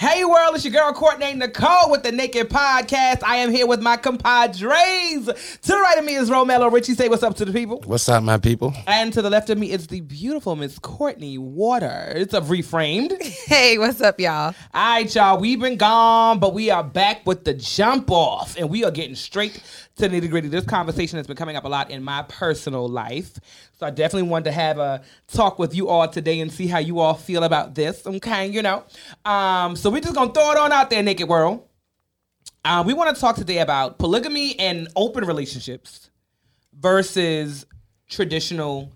Hey world, it's your girl Courtnay Nicole with the Naked Podcast. I am here with my compadres. To the right of me is Romello Riche. Say what's up to the people. What's up, my people? And to the left of me is the beautiful Miss Courtney Waters of Reframed. Hey, what's up, y'all? All right, y'all. We've been gone, but we are back with the jump off, and we are getting straight to the nitty gritty. This conversation has been coming up a lot in my personal life, so I definitely wanted to have a talk with you all today and see how you all feel about this. Okay, you know. Um, so we're just gonna throw it on out there, naked world. Uh, we want to talk today about polygamy and open relationships versus traditional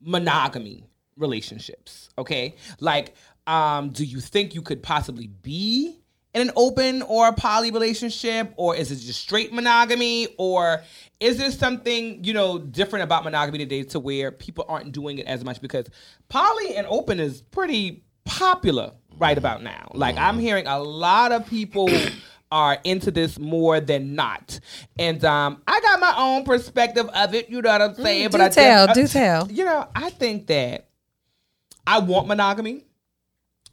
monogamy relationships. Okay, like, um, do you think you could possibly be in an open or a poly relationship, or is it just straight monogamy, or is there something you know different about monogamy today to where people aren't doing it as much because poly and open is pretty popular right about now. Like I'm hearing a lot of people are into this more than not. And um, I got my own perspective of it, you know what I'm saying? Mm, do I tell, def- do tell. You know, I think that I want monogamy.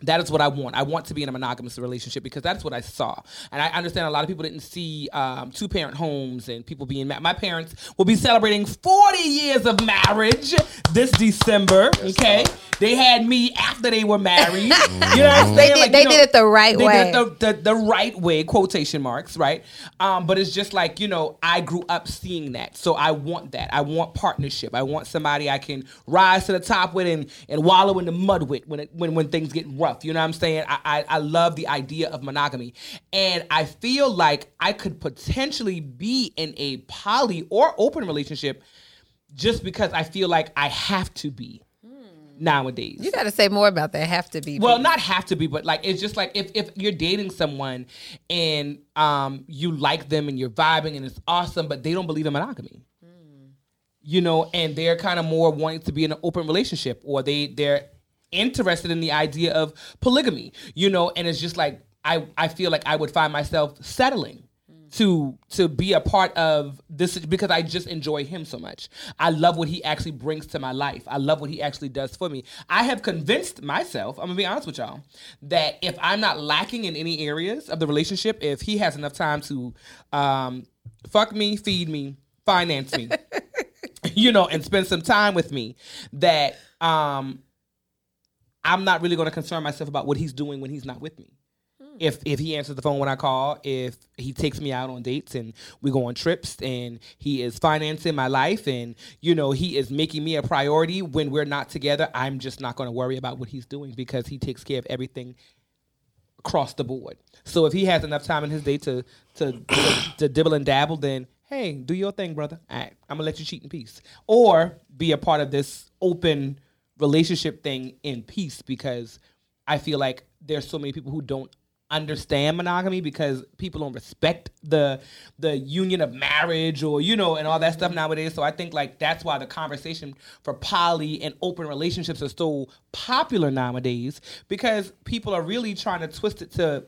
That is what I want. I want to be in a monogamous relationship because that's what I saw. And I understand a lot of people didn't see um, two parent homes and people being married. My parents will be celebrating 40 years of marriage this December. okay. They had me after they were married. you know what I'm saying? They did- they know, did it the right way. they way. Did it the, the, the right way, quotation marks, right? Um, but it's just like, you know, I grew up seeing that. So I want that. I want partnership. I want somebody I can rise to the top with and, and wallow in the mud with when, it, when when things get rough. You know what I'm saying? I, I, I love the idea of monogamy. And I feel like I could potentially be in a poly or open relationship just because I feel like I have to be nowadays. You got to say more about that. Have to be. Well, not have to be, but like it's just like if, if you're dating someone and um you like them and you're vibing and it's awesome, but they don't believe in monogamy. You know, and they're kind of more wanting to be in an open relationship or they they're interested in the idea of polygamy, you know, and it's just like I I feel like I would find myself settling to to be a part of this because I just enjoy him so much. I love what he actually brings to my life. I love what he actually does for me. I have convinced myself, I'm gonna be honest with y'all, that if I'm not lacking in any areas of the relationship, if he has enough time to um, fuck me, feed me, finance me, you know, and spend some time with me, that um, I'm not really going to concern myself about what he's doing when he's not with me. Hmm. If if he answers the phone when I call, if he takes me out on dates and we go on trips and he is financing my life and you know he is making me a priority when we're not together, I'm just not going to worry about what he's doing because he takes care of everything across the board. So if he has enough time in his day to to to, to dibble and dabble, then hey, do your thing, brother. All right, I'm gonna let you cheat in peace, or be a part of this open relationship thing in peace because I feel like there's so many people who don't understand monogamy because people don't respect the the union of marriage or you know and all that stuff nowadays. So i think like that's why the conversation for poly and open relationships are so popular nowadays because people are really trying to twist it to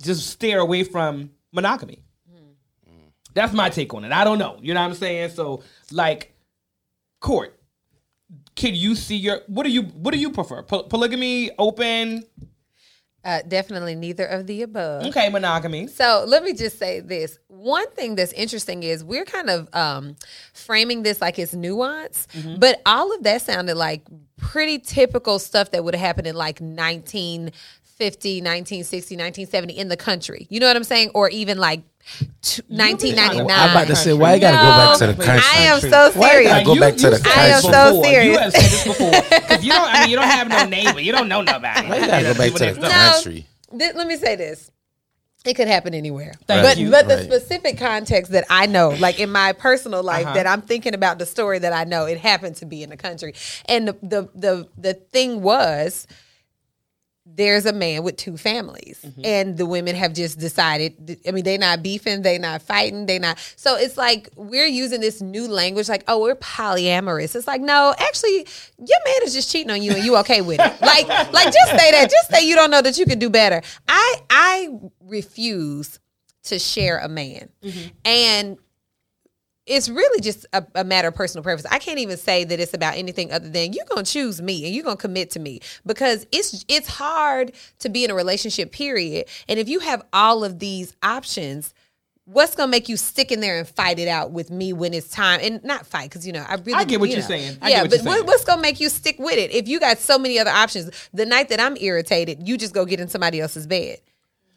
just steer away from monogamy. Mm. That's my take on it. I don't know. You know what i'm saying? So like court can you see your what do you what do you prefer Po- polygamy open Uh, definitely neither of the above. okay monogamy So let me just say this. One thing that's interesting is we're kind of um, framing this like it's nuance, Mm-hmm. but all of that sounded like pretty typical stuff that would have happened in like 1950, 1960, 1970 in the country. You know what I'm saying? Or even like t- 1999. I'm about to say, why you gotta go back to the country? I am so serious. Why you gotta serious. go back to the country? I am so before. serious. You have said this before because you don't. I mean, you don't have no neighbor. You don't know nobody. Why you gotta go back to the People next door. No. country? Th- let me say this. It could happen anywhere. Thank but you. but the Right. specific context that I know, like in my personal life, Uh-huh. that I'm thinking about the story that I know, it happened to be in the country. And the the the, the thing was there's a man with two families. Mm-hmm. and the women have just decided i mean they're not beefing they're not fighting they're not so it's like we're using this new language like oh we're polyamorous. It's like no actually your man is just cheating on you and you okay with it. Like like just say that just say you don't know that you can do better. I i refuse to share a man. And it's really just a, a matter of personal preference. I can't even say that it's about anything other than you're gonna choose me and you're gonna commit to me because it's it's hard to be in a relationship. Period. And if you have all of these options, what's gonna make you stick in there and fight it out with me when it's time and not fight because you know I really I get what you you're know. saying. I yeah, get what but saying. what's gonna make you stick with it if you got so many other options? The night that I'm irritated, you just go get in somebody else's bed.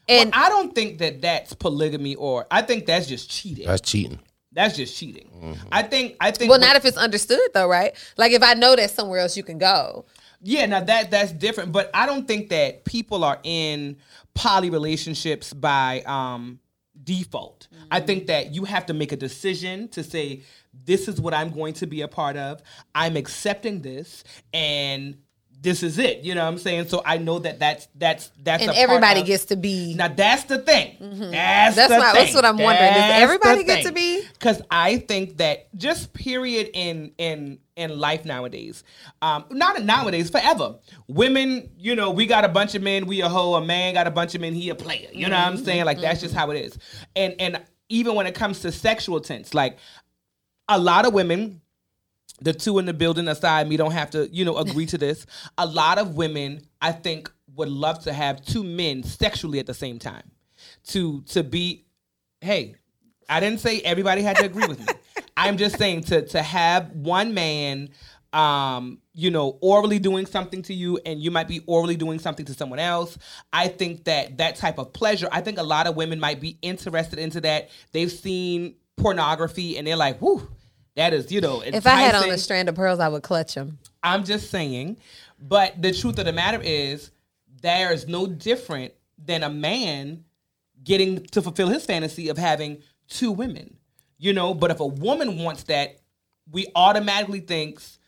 And I don't think that that's polygamy, or I think that's just cheating. That's cheating. That's just cheating. I think. I think. well, not if it's understood though, right? Like if I know that somewhere else you can go. Yeah, now that that's different, but I don't think that people are in poly relationships by um default. I think that you have to make a decision to say this is what I'm going to be a part of. I'm accepting this and this is it. You know what I'm saying? So I know that that's that's that's And everybody of- gets to be Now that's the thing. Mm-hmm. That's, That's the my- thing. that's what I'm wondering. Does everybody get to be? Because I think that just period in in in life nowadays, um, not nowadays, forever. Women, you know, we got a bunch of men, we a hoe. A man got a bunch of men, he a player. You know what I'm mm-hmm. saying? Like that's just mm-hmm. how it is. And and even when it comes to sexual tense, like a lot of women the two in the building aside me don't have to you know agree to this. A lot of women i think would love to have two men sexually at the same time to to be hey i didn't say everybody had to agree with me. I'm just saying to to have one man um you know orally doing something to you and you might be orally doing something to someone else. I think that that type of pleasure i think a lot of women might be interested into that. They've seen pornography and they're like whoo that is you know If I had on a strand of pearls, I would clutch them. I'm just saying. But the truth of the matter is, there is no different than a man getting to fulfill his fantasy of having two women. You know, but if a woman wants that, we automatically thinks,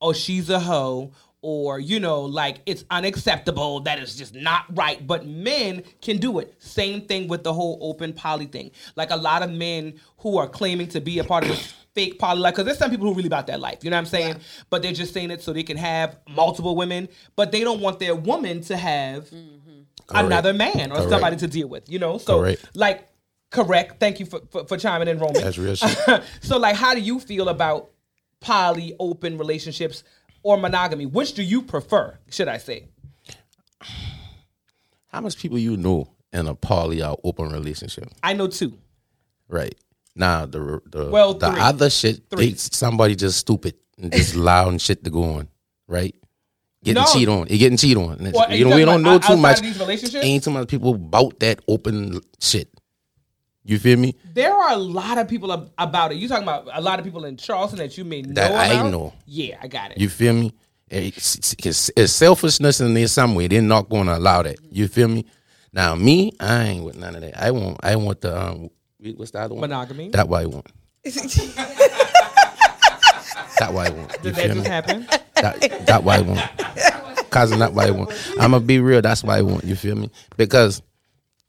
oh, she's a hoe, or you know, like it's unacceptable. That is just not right. But men can do it. Same thing with the whole open poly thing. Like a lot of men who are claiming to be a part of this fake poly life, because there's some people who really about that life. You know what I'm saying? But they're just saying it so they can have multiple women, but they don't want their woman to have mm-hmm. another man or Correct. somebody to deal with. You know, so Correct. like correct. Thank you for for, for chiming in, Roman. That's real shit. so like how do you feel about poly open relationships or monogamy which do you prefer should i say How much people you know in a poly or open relationship? i know two Right. Now the the Well, the three. other shit, Three. they, somebody just stupid and just allowing shit to go on, right? Getting No. cheat on, you getting cheat on. Well, you know, we don't know too much. of these relationships? Ain't too much people about that open shit. You feel me? there are a lot of people ab- about it you talking about a lot of people in charleston that you may know That I know. yeah i got it You feel me? It's, it's, it's selfishness in there some way. They're not going to allow that. You feel me? Now me, I ain't with none of that. I want, I want the um, what's the other one? Monogamy? That what I want. that what I want. You did that just me? happen That that what I want. Cousin, that what I want. I'm gonna be real. That's what I want. You feel me? Because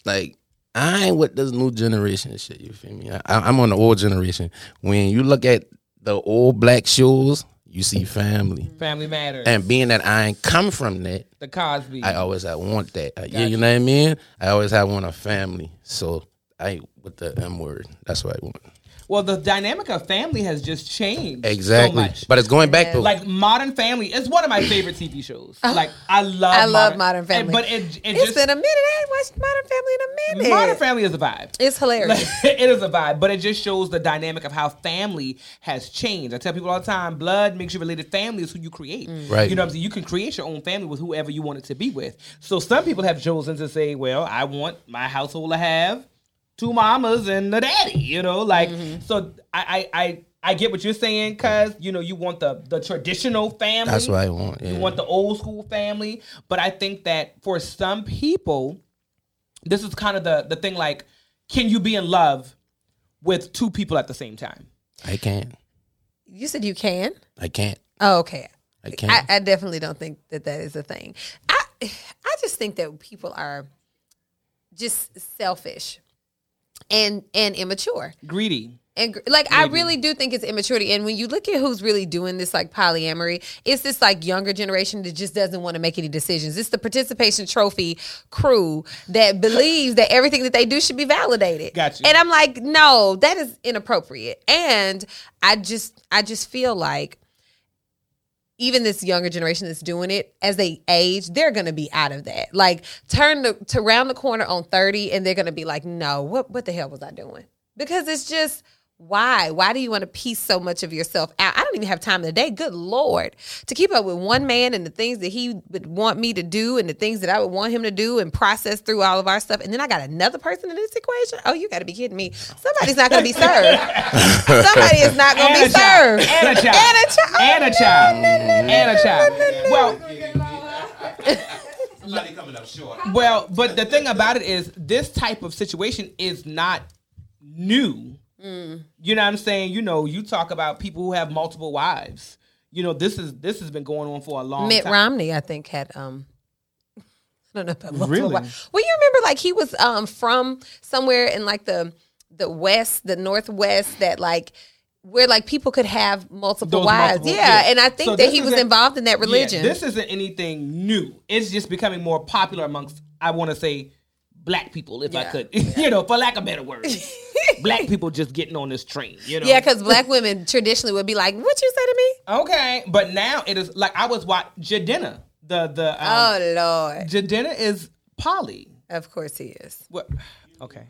like I ain't with this new generation shit. You feel me? I, I'm on the old generation. When you look at the old black shows, you see family. family matters And being that I ain't come from that, the cosby I always I want that. Uh, yeah, you know what I mean? I always have want a family. So I with the M word. That's what I want. Well the dynamic of family has just changed Exactly. so much but it's going back to like Modern Family is one of my favorite TV shows. Oh. Like I love, I love Modern Family. but it, it It's just been a minute. I ain't watched Modern Family in a minute. Modern Family is a vibe. It's hilarious. it is a vibe, but it just shows the dynamic of how family has changed. I tell people all the time, blood makes you related. Family is who you create. Mm. Right. You know what I'm saying? You can create your own family with whoever you want it to be with. So some people have chosen to say, well, I want my household to have two mamas and a daddy, you know? Like, mm-hmm. so I, I, I, I get what you're saying, cuz, you know, you want the, the traditional family. that's what I want. Yeah. You want the old school family, but I think that for some people, this is kind of the the thing. Like, can you be in love with two people at the same time? I can't. You said you can. I can't. Oh, okay. I can't. I, I definitely don't think that that is a thing. I I just think that people are just selfish and and immature. Greedy. And like I really do think it's immaturity. And when you look at who's really doing this like polyamory, it's this like younger generation that just doesn't want to make any decisions. It's the participation trophy crew that believes that everything that they do should be validated. Got you. And I'm like, no, that is inappropriate. And I just I just feel like even this younger generation that's doing it as they age they're gonna be out of that. Like turn the to round the corner on 30 and they're gonna be like no what what the hell was i doing? Because it's just why why do you want to piece so much of yourself out i don't even have time in the day good lord to keep up with one man and the things that he would want me to do and the things that i would want him to do and process through all of our stuff and then i got another person in this equation oh you got to be kidding me somebody's not gonna be served somebody is not gonna be child. served And a child. And a child. And a child. And a child. Well, Somebody coming up short. well, but the thing about it is, this type of situation is not new. Mm. You know what I'm saying? You know, you talk about people who have multiple wives. You know, this is this has been going on for a long Mitt time. Romney, I think, had um. I don't know about multiple Really? wives. Well, you remember, like he was um from somewhere in like the the west, the northwest, that like where like people could have multiple Those wives. multiple- yeah. yeah. and I think So that he was involved in that religion. Yeah, this isn't anything new. It's just becoming more popular amongst, I want to say, black people, if I Yeah. could, you know, for lack of better words. black people just getting on this train, you know? yeah, because black women traditionally would be like, "What you say to me?" Okay, but now it is like I was watching Jidenna. The the um, oh Lord, Jidenna is poly. of course he is. What? Okay,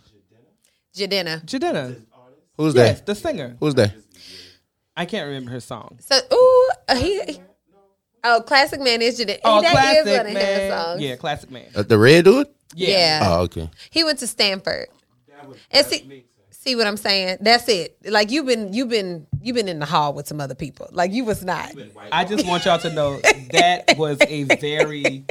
Jidenna. Jidenna. Who's Yes, that? the singer. Who's that? I can't remember her song. So, ooh, uh, he. he- Oh, classic man is Jidenna. Oh, that classic is one of his man. songs. Yeah, classic man. Uh, the red dude? Yeah. Yeah. Oh, okay. He went to Stanford. And see, see what I'm saying? That's it. Like you've been, you've been, you've been in the hall with some other people. Like you was not. I just want y'all to know that was a very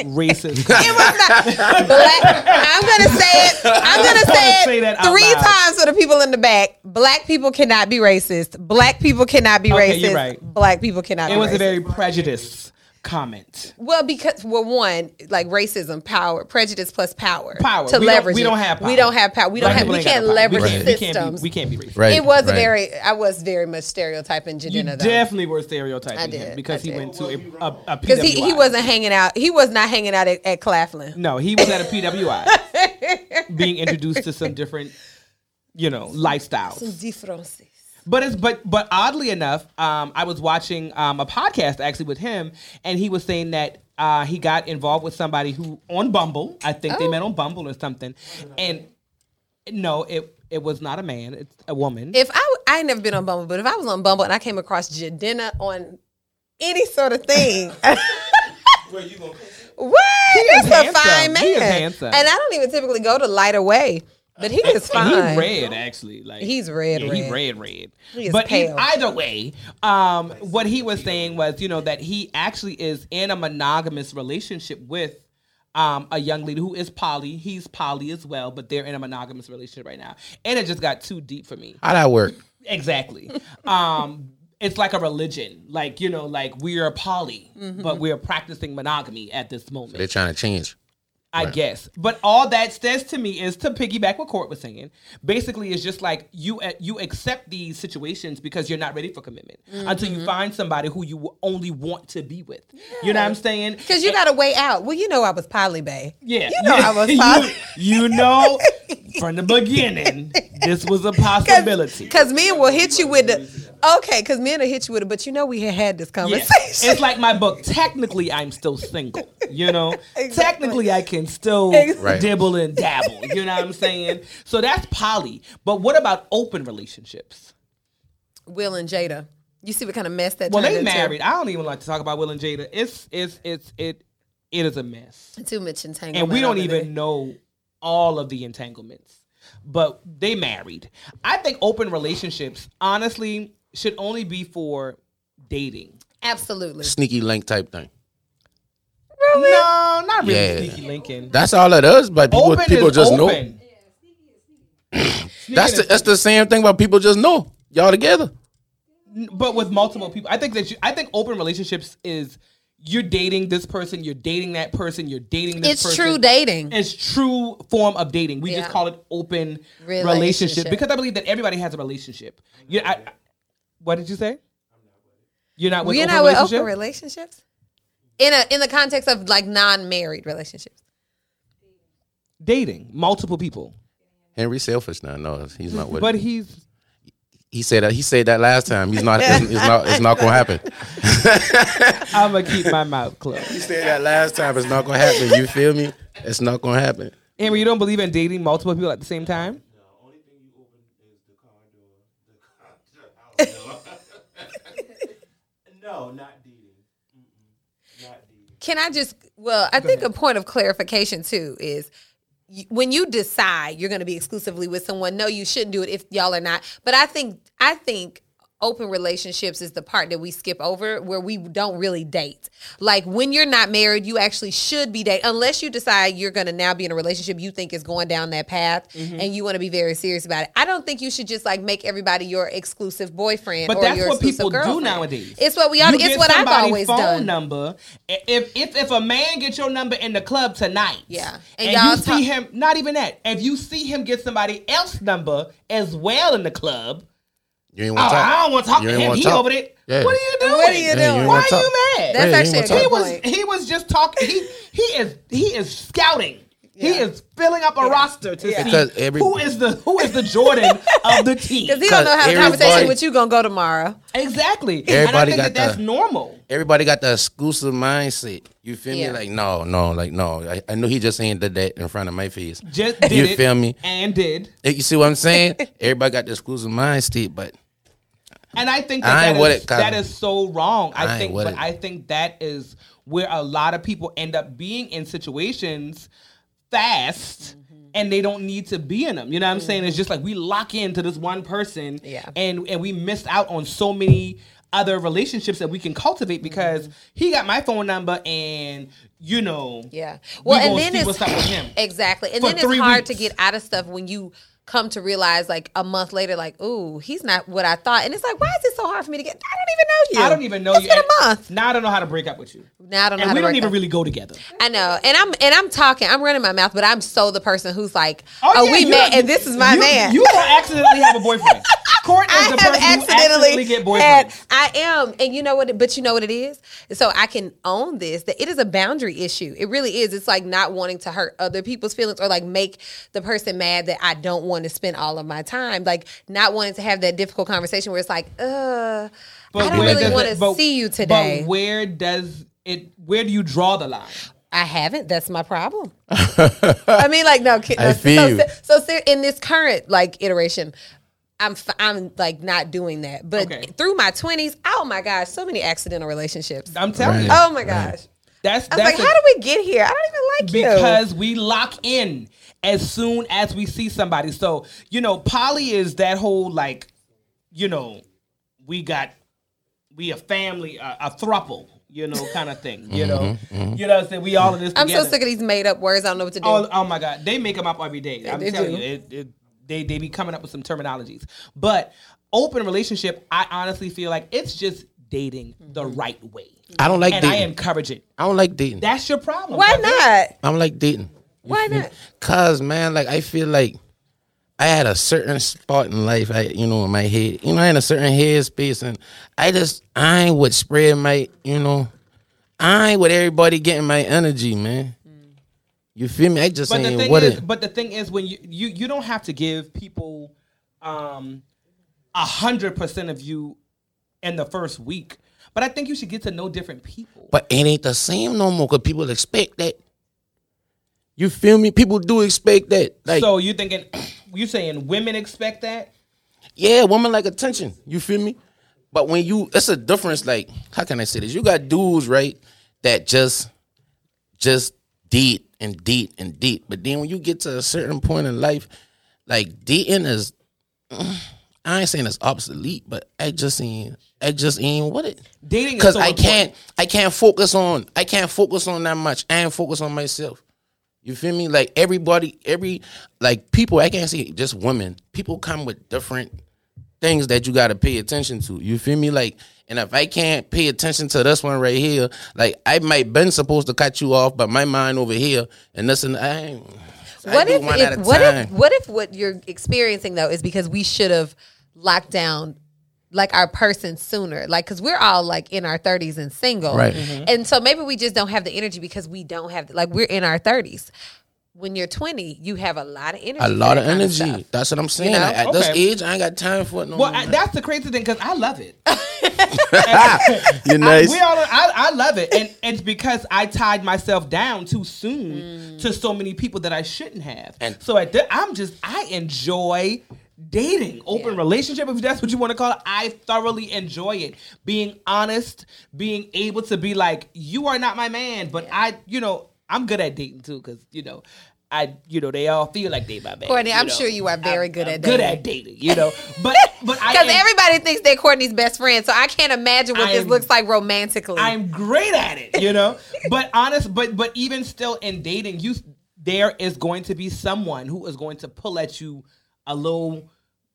racist. It was not black. I'm gonna say it. I'm gonna say it Say that out three loud. times for the people in the back. Black people cannot be racist. Black people cannot be Okay, racist. you're right. Black people cannot. It be was a racist. very prejudiced comment. Well, because well, one like racism, power, prejudice plus power, Power. to We don't- leverage. we it. don't have We power. don't have power. We don't Black have. people We can't leverage we can't, systems. We can't be, we can't be racist. Right. It was a right. very. I was very much stereotyping You though. definitely were stereotyping I did, him because I he did. went to a, a, a Because he, he wasn't hanging out. He was not hanging out at, at Claflin. No, he was at a PWI, being introduced to some different, you know, lifestyles. Differences. But it's but but oddly enough, um, I was watching um, a podcast actually with him, and he was saying that uh, he got involved with somebody who on Bumble. I think they Oh. met on Bumble or something, and no, it it was not a man; it's a woman. If I ain't never been on Bumble, but if I was on Bumble and I came across Jidenna on any sort of thing. Where you gonna? What? is That's a handsome. fine man. He is handsome. And I don't even typically go to lighter way, but he is fine. He's red, actually. Like He's red, Yeah, He's red. red, red. He is but pale. either way, um, what he was saying was, you know, that he actually is in a monogamous relationship with um, a young lady who is poly. He's poly as well, but they're in a monogamous relationship right now, and it just got too deep for me. How that work? Exactly. um, it's like a religion, like you know, like we are poly, Mm-hmm. but we are practicing monogamy at this moment. They're trying to change. I guess. But all that says to me is to piggyback what Court was saying. Basically, it's just like you uh, you accept these situations because you're not ready for commitment until Mm-hmm. you find somebody who you only want to be with. You know what I'm saying? Because you got a way out. Well, you know I was poly bay. Yeah, You know I was you, you know, from the beginning, this was a possibility. Because men will hit you with the okay. Because men will hit you with it, but you know we had had this Yeah. conversation. It's like my book. Technically, I'm still single. You know, Exactly. technically, I can still Right. dibble and dabble. You know what I'm saying? So that's poly. But what about open relationships? Will and Jada. You see what kind of mess that Well, turned they into? married. I don't even like to talk about Will and Jada. It's it's it's it it is a mess, Too much entanglement. and we don't even there. know all of the entanglements. But they married. I think open relationships, honestly, should only be for dating. Absolutely. Sneaky link type thing. Really? No, not really Yeah. sneaky Lincoln. That's all it is. But people, open people is just know. That's the, that's the same thing. But people just know y'all together. but with multiple people. I think that you, I think open relationships is you're dating this person, you're dating that person, you're dating this person. It's person. true dating. It's true form of dating. We Yeah. just call it open Relationship. relationship. because I believe that everybody has a relationship. You, I, I- what did you say? You're not with We're open not with open relationships. In a in the context of like non-married relationships. dating multiple people, Henry selfish now. No, he's not with. but he's he said that. He said that last time. He's not. It's, it's not. It's not gonna happen. I'm gonna keep my mouth closed. He said that last time. It's not gonna happen. You feel me? It's not gonna happen. Henry, you don't believe in dating multiple people at the same time? Only thing you open is the car door, the car, the house door. no, not dating. Not dating. Can I just well, I think a point of clarification too is y- when you decide you're going to be exclusively with someone, no, you shouldn't do it if y'all are not. But I think I think open relationships is the part that we skip over where we don't really date. Like when you're not married, you actually should be dating unless you decide you're going to now be in a relationship you think is going down that path Mm-hmm. and you want to be very serious about it. I don't think you should just like make everybody your exclusive boyfriend But or that's your what people do nowadays. It's what we all it's what I've somebody's always phone done. Number. If if if a man gets your number in the club tonight, Yeah. and, And you y'all see talk- him, not even that. If you see him get somebody else number as well in the club, You ain't oh, want to talk. I don't want to talk You to him. wanna He talk. over there. Yeah. What are you doing? What are you Yeah, you Why are talk. you mad? That's Yeah, actually a good he wanna was point. he was just talking. He he is he is scouting. He is filling up a roster to Yeah. see every- who is the who is the Jordan of the team. Because he don't know how to have a conversation Everybody- with you gonna go tomorrow. Exactly. and I Everybody think got that that's the- normal. Everybody got the exclusive mindset. You feel Yeah. me? Like no, no, like no. I, I know he just ain't did that in front of my face. Just did you it feel me? And did. Eh, you see what I'm saying? Everybody got the exclusive mindset, but And I think that, ain't that, with is, it, Kylie. that is so wrong. I, I think, but it. I think that is where a lot of people end up being in situations fast. Mm-hmm. And they don't need to be in them. You know what I'm saying? It's mm-hmm. just like we lock into this one person, Yeah. and and we miss out on so many other relationships that we can cultivate mm-hmm. because he got my phone number, and you know, Yeah. we Well, and then see it's what's up with him. exactly, and then it's three hard to get out of stuff when you come to realize like a month later, like, ooh, he's not what I thought, and it's like, why is it so hard for me to get? I don't even know you. I don't even know It's you. been a month. Now I don't know how to break up with you. Now I don't know and how we don't even up. really go together. I know, and I'm and I'm talking. I'm running my mouth, but I'm so the person who's like, Oh, oh, yeah, we met, and this is my you, man. You don't accidentally have a boyfriend. Court is I the have person who accidentally accidentally get had. boyfriends. I am, and you know what? But you know what it is. So I can own this. That it is a boundary issue. It really is. It's like not wanting to hurt other people's feelings or like make the person mad that I don't want to spend all of my time. Like not wanting to have that difficult conversation where it's like, uh, I don't really want to see you today. But where does it? Where do you draw the line? I haven't. That's my problem. I mean, like, no. kid- I so, feel so, you. so, in this current like iteration, I'm f- I'm like not doing that. But Okay. through my twenties, oh my gosh, so many accidental relationships. I'm telling Right. you, Oh my gosh, that's I was that's like, a- how do we get here? I don't even like you. because we lock in as soon as we see somebody. So you know, poly is that whole like, you know, we got we a family, a, a thruple, you know, kind of thing. You mm-hmm, know, mm-hmm. you know, what I'm saying we all in this. I'm so sick of these made up words. I don't know what to do. Oh, oh my God, they make them up every day. I'm they telling do. you, it, it, they they be coming up with some terminologies. But open relationship, I honestly feel like it's just dating the mm-hmm. right way, I don't like and I dating. encourage it. I don't like dating. That's your problem. Why brother. not? I don't like dating. Why not? Cause man, like I feel like I had a certain spot in life, I you know, in my head. You know, I had a certain headspace and I just I ain't would spread my, you know, I ain't with everybody getting my energy, man. You feel me? I just But thing what is, it. but the thing is, when you you you don't have to give people um a hundred percent of you in the first week. But I think you should get to know different people. But it ain't the same no more because people expect that. You feel me? People do expect that. Like, so you thinking you saying women expect that? yeah, women like attention. You feel me? But when you, it's a difference. Like, how can I say this? You got dudes, right, that just, just date and date and date. But then when you get to a certain point in life, like dating is, I ain't saying it's obsolete, but I just ain't, I just ain't with it. Dating Cause so I important. can't, I can't focus on, I can't focus on that much. I ain't focus on myself. You feel me? Like everybody, every like people, I can't see just women. People come with different things that you got to pay attention to. You feel me? Like, and if I can't pay attention to this one right here, like I might been supposed to cut you off, but my mind over here and this and I. ain't- so I What if, if what if what if what you're experiencing though is because we should have locked down like our person sooner like because we're all like in our 30s and single Right. and so maybe we just don't have the energy because we don't have like we're in our 30s when you're 20 you have a lot of energy a lot of energy. stuff. That's what I'm saying. know? Like, at this age, I ain't got time for it no Well, more. I, that's the crazy thing because I love it. You're I, nice. we all, I, I love it, and it's because I tied myself down too soon mm. to so many people that I shouldn't have. And- so at the, I'm just I enjoy dating, open relationship, if that's what you want to call it. I thoroughly enjoy it. Being honest, being able to be like, you are not my man, but I, you know, I'm good at dating too, because you know. I, you know, they all feel like they my man. Courtney, I'm know. sure you are very I'm- good I'm at Good dating. at dating, you know. But but because everybody thinks they're Courtney's best friend, so I can't imagine what this looks like romantically. I'm great at it, you know. but honest, but but even still in dating, you there is going to be someone who is going to pull at you a little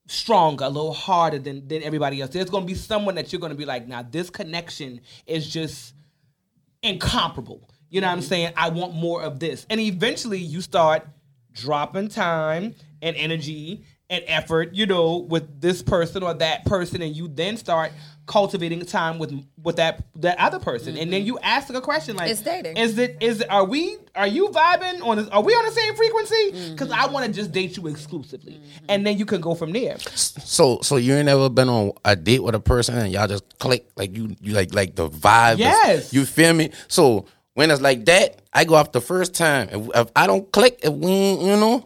stronger, a little harder than than everybody else. There's going to be someone that you're going to be like, now this connection is just incomparable. You know what I'm mm-hmm. saying? I want more of this. And eventually you start dropping time and energy and effort, you know, with this person or that person and you then start cultivating time with with that that other person. And then mm-hmm. you ask a question like It's dating. Is it is it, are we are you vibing on are we on the same frequency? Cuz I mm-hmm. want to just date you exclusively. And then you can go from there. So so you ain't ever been on a date with a person and y'all just click like you you like like the vibe. is- Yes. you feel me? So when it's like that, I go off the first time. If, if I don't click, if we you know,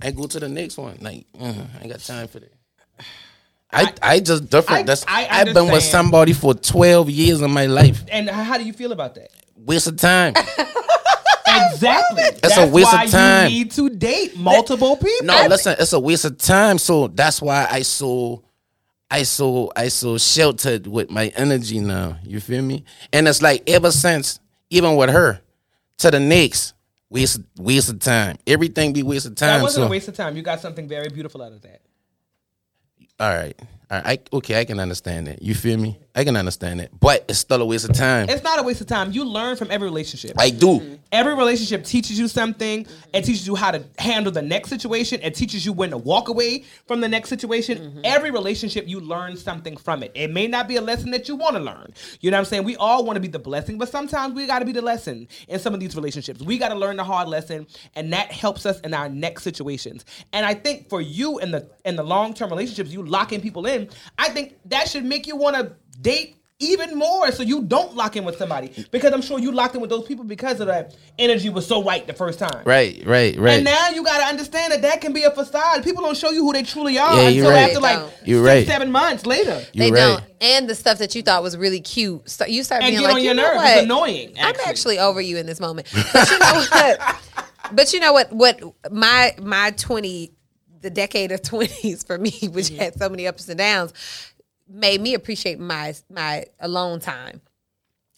I go to the next one. Like uh, I ain't got time for that. I, I just different. I- That's I I've been with somebody for twelve years of my life. And how do you feel about that? Waste of time. Exactly. That's a waste of why time. You need to date multiple people. No, listen, it's a waste of time. So that's why I so I so I so sheltered with my energy now. You feel me? And it's like ever since, even with her, to the next, waste waste of time. Everything be waste of time. That wasn't So a waste of time. You got something very beautiful out of that. all right. All right. I, okay, I can understand that. You feel me? I can understand it, But it's still a waste of time. It's not a waste of time. You learn from every relationship. I do. Every relationship teaches you something. It teaches you how to handle the next situation. It teaches you when to walk away from the next situation. Mm-hmm. Every relationship, you learn something from it. It may not be a lesson that you want to learn. You know what I'm saying? We all want to be the blessing, but sometimes we got to be the lesson in some of these relationships. We got to learn the hard lesson, and that helps us in our next situations. And I think for you in the in the long term relationships, you locking people in. I think that should make you want to date even more so you don't lock in with somebody because I'm sure you locked in with those people because of that energy was so right the first time. Right, right, right. And now you got to understand that that can be a facade. People don't show you who they truly are Yeah, you're until right. after like don't. You're six, right. seven months later. You're they right. don't. And the stuff that you thought was really cute, so you start And being get like, on you your know nerves. what? It's annoying, I'm actually. actually over you in this moment. But you know what? but you know what? What my my twenty, the decade of twenties for me, which mm-hmm. had so many ups and downs, made me appreciate my my alone time.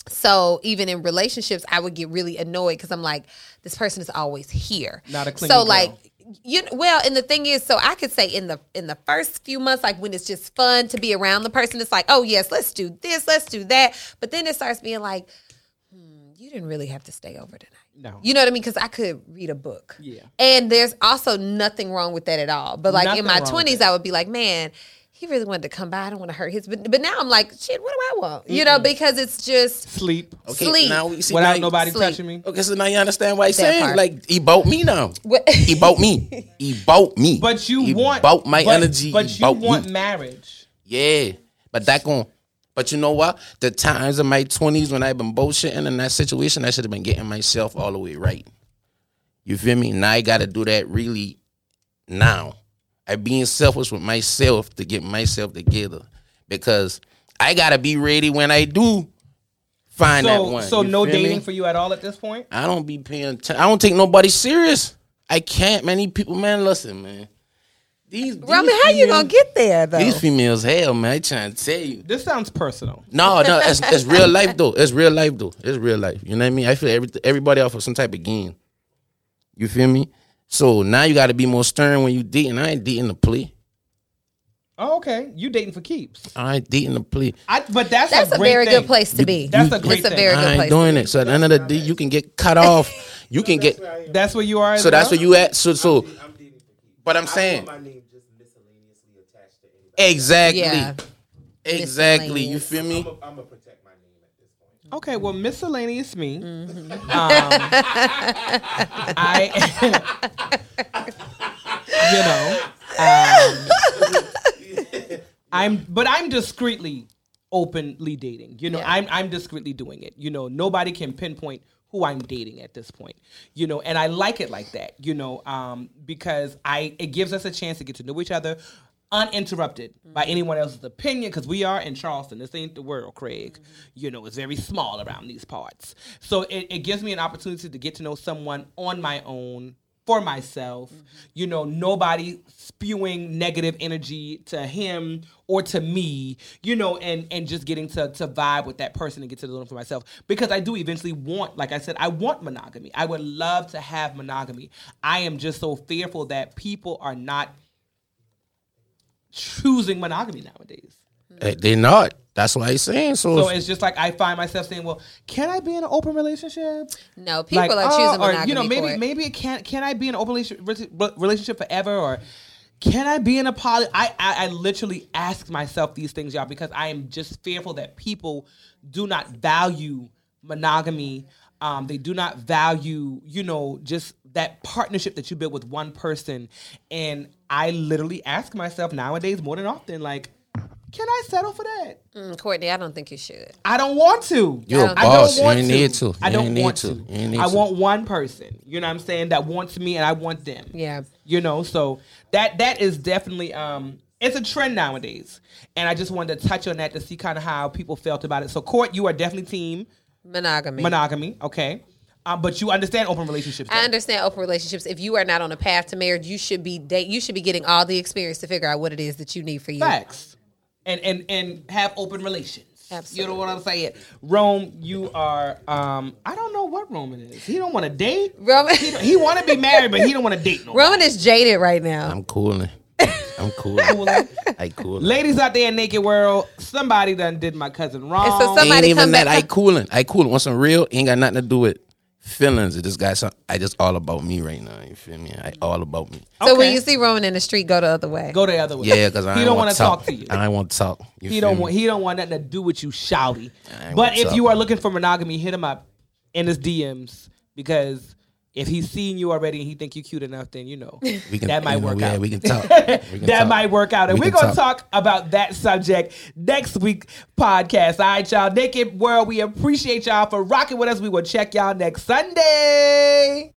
So even in relationships, I would get really annoyed because I'm like, this person is always here. Not a clingy So girl. like you well, and the thing is, so I could say in the in the first few months, like when it's just fun to be around the person, it's like, oh yes, let's do this, let's do that. But then it starts being like, hmm, you didn't really have to stay over tonight. No. You know what I mean? Because I could read a book. Yeah. And there's also nothing wrong with that at all. But like Nothing in my twenties. I would be like, man, he really wanted to come by. I don't want to hurt his. But but now I'm like, shit, what do I want? You know, because it's just Sleep Okay, sleep. now we see without now- nobody sleep. touching me. Okay, so now you understand why he's That saying part. like he bought me now. What- he bought me. He bought me. But you he want bought my but, energy. But he you want me. marriage. Yeah, but that gon' But you know what? The times of my twenties when I've been bullshitting in that situation, I should have been getting myself all the way right. You feel me? Now I got to do that really now. I being selfish with myself to get myself together because I gotta be ready when I do find that So one. so You no feel me? dating for you at all at this point. I don't be paying. T- I don't take nobody serious. I can't, man. These people, man. Listen, man. These, these Roman, how you gonna females- get there though? These females, hell, man. I trying to tell you. This sounds personal. No, no, it's, it's real life though. It's real life though. It's real life. You know what I mean? I feel every, everybody out for some type of game. You feel me? So now you got to be more stern when you dating. I ain't dating the plea. Oh, okay, you dating for keeps. I ain't dating the plea. I, but that's That's a, great very thing. good place to be. That's a great It's a thing. very good I place. ain't doing it. So at the end of the day, you can get cut off. You can get. That's where you are. as So that's well? where you at. So so. I'm dating for keeps. But I'm saying want my name just miscellaneously attached to anybody. exactly, Yeah. exactly. You feel me? I'm gonna protect my name at this point. Okay, well, miscellaneous me. Mm-hmm. Um, I, you know, um, I'm, but I'm discreetly, openly dating. You know, Yeah. I'm, I'm discreetly doing it. You know, nobody can pinpoint who I'm dating at this point. You know, and I like it like that. You know, um, because I, it gives us a chance to get to know each other. Uninterrupted by mm-hmm. anyone else's opinion, because we are in Charleston. This ain't the world, Craig. Mm-hmm. You know, it's very small around these parts. So it, it gives me an opportunity to get to know someone on my own, for myself. Mm-hmm. You know, nobody spewing negative energy to him or to me, you know, and and just getting to to vibe with that person and get to know them for myself. Because I do eventually want, like I said, I want monogamy. I would love to have monogamy. I am just so fearful that people are not choosing monogamy nowadays. They're not. That's why he's saying so. So it's just like I find myself saying, "Well, can I be in an open relationship?" No, people Like, are oh, choosing or, monogamy. you know, maybe for it. maybe it can can I be in an open relationship, relationship forever, or can I be in a poly? I, I I literally ask myself these things, y'all, because I am just fearful that people do not value monogamy. Um, they do not value, you know, just that partnership that you build with one person. And I literally ask myself nowadays more than often, like, can I settle for that? Mm, Courtnay, I don't think you should. I don't want to. You a I boss. don't You want ain't to. need to. I don't need want to. to. You ain't need I to. want one person. You know what I'm saying? That wants me and I want them. Yeah. You know, so that that is definitely um it's a trend nowadays. And I just wanted to touch on that to see kind of how people felt about it. So Court, you are definitely team Monogamy. monogamy, okay? Um, but you understand open relationships. I understand open relationships. If you are not on a path to marriage, you should be date. You should be getting all the experience to figure out what it is that you need for you. Facts. And and and have open relations. You know what I'm saying? Rome, you are um I don't know what Roman is. He don't want to date. Roman, He want to be married, but he don't want to date no. Roman is jaded right now. I'm cooling. I'm cooling. I cooling. Ladies out there in naked world, somebody done did my cousin wrong. And so some- ain't somebody even come that. back- I cooling. I cooling. Want some real? Ain't got nothing to do with feelings. It just got some. I just all about me right now. You feel me? I all about me. So when you see Roman in the street, go the other way. Go the other way. Yeah, because I he don't want want to talk to you. I want to talk. You He feel don't me? want. He don't want nothing to do with you, shouty. But if talk. you are looking for monogamy, hit him up in his DMs because if he's seen you already and he think you cute enough, then you know We can, that might you know, work yeah, out. We can talk. We can that talk. might work out. And We are going to talk about that subject next week podcast. All right, y'all. Naked World, we appreciate y'all for rocking with us. We will check y'all next Sunday.